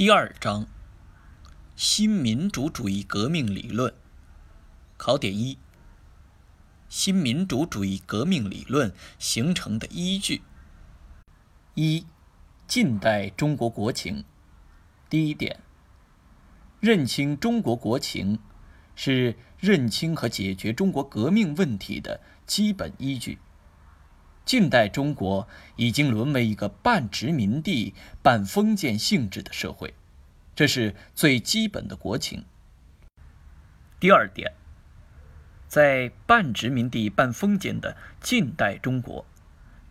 第二章：新民主主义革命理论。考点一：新民主主义革命理论形成的依据。一、近代中国国情。第一点，认清中国国情，是认清和解决中国革命问题的基本依据。近代中国已经沦为一个半殖民地半封建性质的社会，这是最基本的国情。第二点，在半殖民地半封建的近代中国，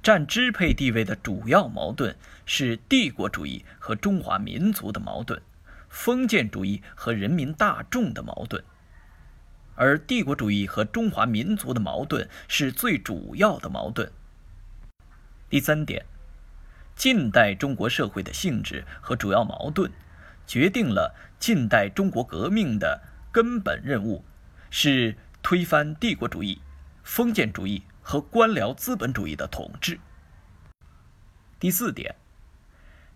占支配地位的主要矛盾是帝国主义和中华民族的矛盾，封建主义和人民大众的矛盾，而帝国主义和中华民族的矛盾是最主要的矛盾。第三点，近代中国社会的性质和主要矛盾，决定了近代中国革命的根本任务，是推翻帝国主义、封建主义和官僚资本主义的统治。第四点，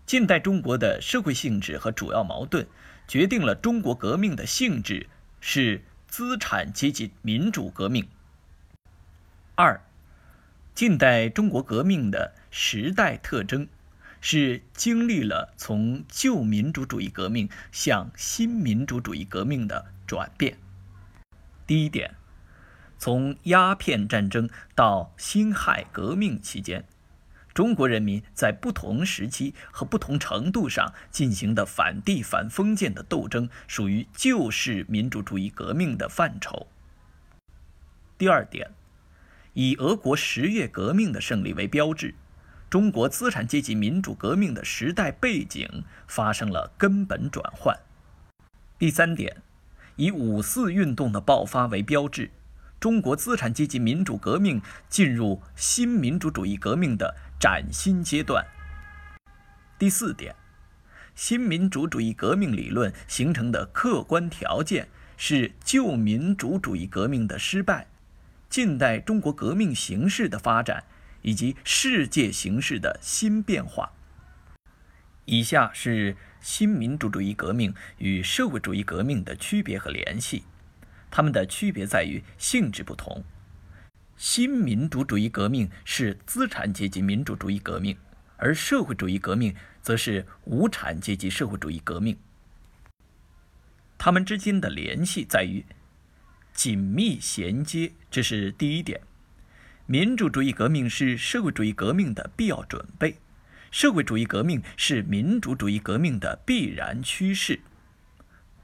近代中国的社会性质和主要矛盾，决定了中国革命的性质是资产阶级民主革命。二。近代中国革命的时代特征，是经历了从旧民主主义革命向新民主主义革命的转变。第一点，从鸦片战争到辛亥革命期间，中国人民在不同时期和不同程度上进行的反帝反封建的斗争，属于旧式民主主义革命的范畴。第二点。以俄国十月革命的胜利为标志，中国资产阶级民主革命的时代背景发生了根本转换。第三点，以五四运动的爆发为标志，中国资产阶级民主革命进入新民主主义革命的崭新阶段。第四点，新民主主义革命理论形成的客观条件是旧民主主义革命的失败。近代中国革命形势的发展，以及世界形势的新变化。以下是新民主主义革命与社会主义革命的区别和联系。它们的区别在于性质不同。新民主主义革命是资产阶级民主主义革命，而社会主义革命则是无产阶级社会主义革命。它们之间的联系在于。紧密衔接，这是第一点。民主主义革命是社会主义革命的必要准备，社会主义革命是民主主义革命的必然趋势。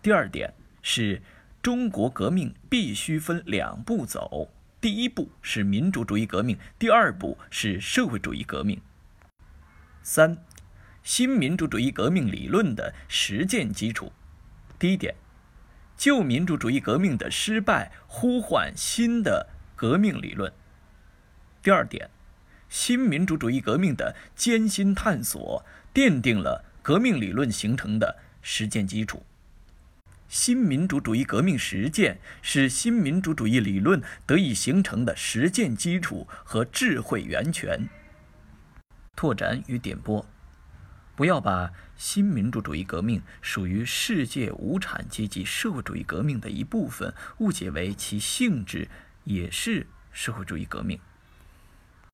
第二点是，中国革命必须分两步走，第一步是民主主义革命，第二步是社会主义革命。三，新民主主义革命理论的实践基础。第一点。旧民主主义革命的失败呼唤新的革命理论。第二点，新民主主义革命的艰辛探索奠定了革命理论形成的实践基础。新民主主义革命实践是新民主主义理论得以形成的实践基础和智慧源泉。拓展与点拨。不要把新民主主义革命属于世界无产阶级社会主义革命的一部分，误解为其性质也是社会主义革命。